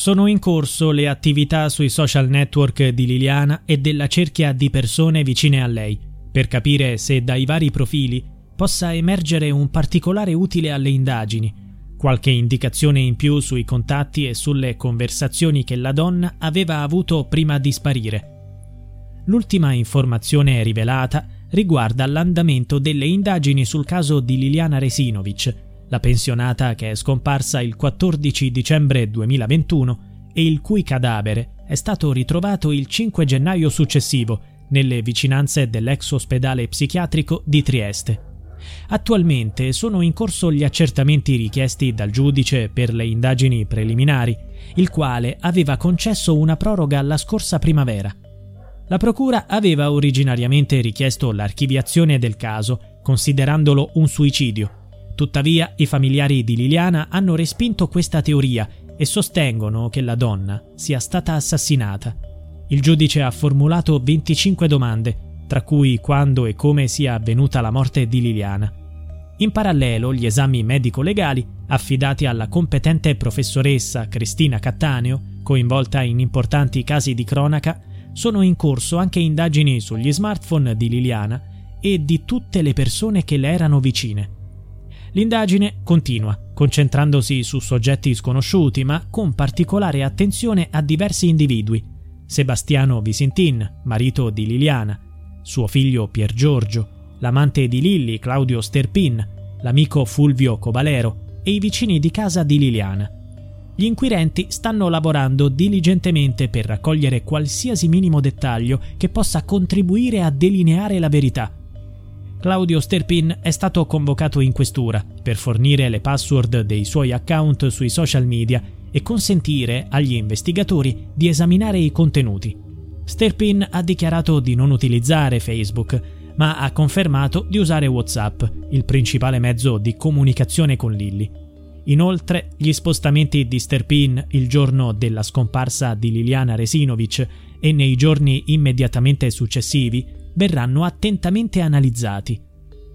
Sono in corso le attività sui social network di Liliana e della cerchia di persone vicine a lei, per capire se dai vari profili possa emergere un particolare utile alle indagini, qualche indicazione in più sui contatti e sulle conversazioni che la donna aveva avuto prima di sparire. L'ultima informazione rivelata riguarda l'andamento delle indagini sul caso di Liliana Resinovic, la pensionata che è scomparsa il 14 dicembre 2021 e il cui cadavere è stato ritrovato il 5 gennaio successivo nelle vicinanze dell'ex ospedale psichiatrico di Trieste. Attualmente sono in corso gli accertamenti richiesti dal giudice per le indagini preliminari, il quale aveva concesso una proroga la scorsa primavera. La Procura aveva originariamente richiesto l'archiviazione del caso, considerandolo un suicidio. Tuttavia, i familiari di Liliana hanno respinto questa teoria e sostengono che la donna sia stata assassinata. Il giudice ha formulato 25 domande, tra cui quando e come sia avvenuta la morte di Liliana. In parallelo, gli esami medico-legali, affidati alla competente professoressa Cristina Cattaneo, coinvolta in importanti casi di cronaca, sono in corso anche indagini sugli smartphone di Liliana e di tutte le persone che le erano vicine. L'indagine continua, concentrandosi su soggetti sconosciuti, ma con particolare attenzione a diversi individui. Sebastiano Visintin, marito di Liliana, suo figlio Pier Giorgio, l'amante di Lilli Claudio Sterpin, l'amico Fulvio Cobalero e i vicini di casa di Liliana. Gli inquirenti stanno lavorando diligentemente per raccogliere qualsiasi minimo dettaglio che possa contribuire a delineare la verità. Claudio Sterpin è stato convocato in questura per fornire le password dei suoi account sui social media e consentire agli investigatori di esaminare i contenuti. Sterpin ha dichiarato di non utilizzare Facebook, ma ha confermato di usare WhatsApp, il principale mezzo di comunicazione con Lilly. Inoltre, gli spostamenti di Sterpin il giorno della scomparsa di Liliana Resinovic e nei giorni immediatamente successivi verranno attentamente analizzati.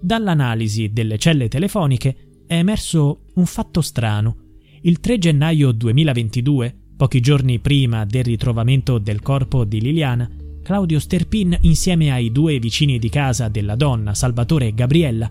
Dall'analisi delle celle telefoniche è emerso un fatto strano. Il 3 gennaio 2022 Pochi giorni prima del ritrovamento del corpo di Liliana, Claudio Sterpin, insieme ai due vicini di casa della donna, Salvatore e Gabriella,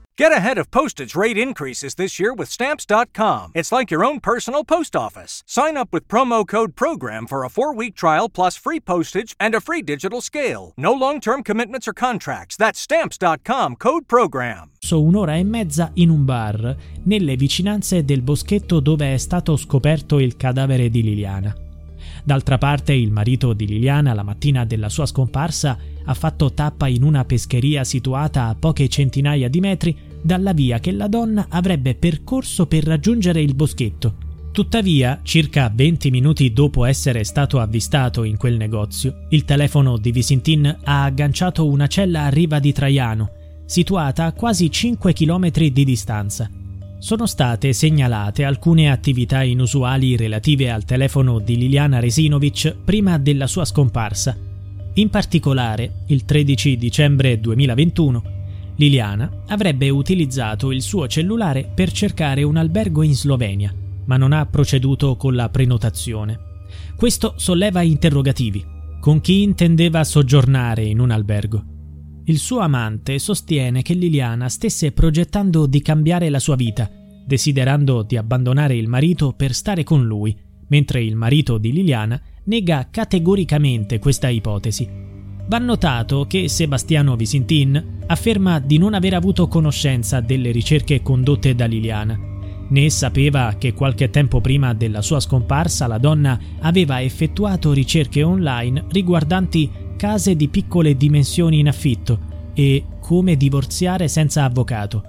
Get ahead of postage rate increases this year with Stamps.com. It's like your own personal post office. Sign up with promo code PROGRAM for a four week trial plus free postage and a free digital scale. No long term commitments or contracts. That's Stamps.com code PROGRAM. So un'ora e mezza in un bar, nelle vicinanze del boschetto dove è stato scoperto il cadavere di Liliana. D'altra parte, il marito di Liliana, la mattina della sua scomparsa, ha fatto tappa in una pescheria situata a poche centinaia di metri dalla via che la donna avrebbe percorso per raggiungere il boschetto. Tuttavia, circa 20 minuti dopo essere stato avvistato in quel negozio, il telefono di Visintin ha agganciato una cella a riva di Traiano, situata a quasi 5 km di distanza. Sono state segnalate alcune attività inusuali relative al telefono di Liliana Resinovic prima della sua scomparsa. In particolare, il 13 dicembre 2021, Liliana avrebbe utilizzato il suo cellulare per cercare un albergo in Slovenia, ma non ha proceduto con la prenotazione. Questo solleva interrogativi. Con chi intendeva soggiornare in un albergo? Il suo amante sostiene che Liliana stesse progettando di cambiare la sua vita, desiderando di abbandonare il marito per stare con lui, mentre il marito di Liliana nega categoricamente questa ipotesi. Va notato che Sebastiano Visintin afferma di non aver avuto conoscenza delle ricerche condotte da Liliana, né sapeva che qualche tempo prima della sua scomparsa la donna aveva effettuato ricerche online riguardanti case di piccole dimensioni in affitto e come divorziare senza avvocato.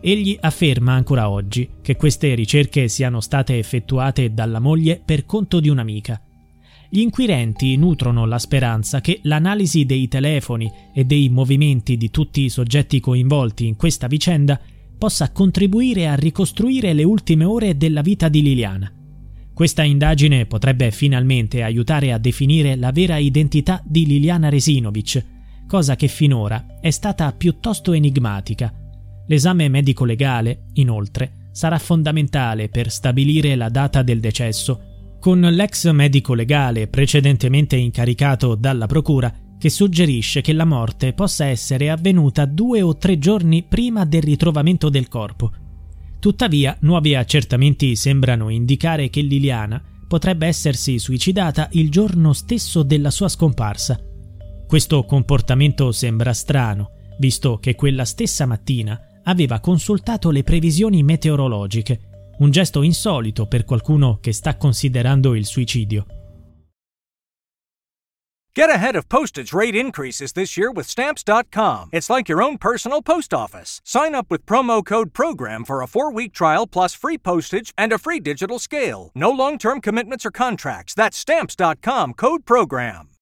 Egli afferma ancora oggi che queste ricerche siano state effettuate dalla moglie per conto di un'amica. Gli inquirenti nutrono la speranza che l'analisi dei telefoni e dei movimenti di tutti i soggetti coinvolti in questa vicenda possa contribuire a ricostruire le ultime ore della vita di Liliana. Questa indagine potrebbe finalmente aiutare a definire la vera identità di Liliana Resinovic, cosa che finora è stata piuttosto enigmatica. L'esame medico-legale, inoltre, sarà fondamentale per stabilire la data del decesso, con l'ex medico legale precedentemente incaricato dalla Procura che suggerisce che la morte possa essere avvenuta due o tre giorni prima del ritrovamento del corpo. Tuttavia, nuovi accertamenti sembrano indicare che Liliana potrebbe essersi suicidata il giorno stesso della sua scomparsa, questo comportamento sembra strano, visto che quella stessa mattina aveva consultato le previsioni meteorologiche, un gesto insolito per qualcuno che sta considerando il suicidio. Get ahead of postage rate increases this year with Stamps.com. It's like your own personal post office. Sign up with promo code PROGRAM for a four week trial plus free postage and a free digital scale. No long term commitments or contracts. That's Stamps.com code PROGRAM.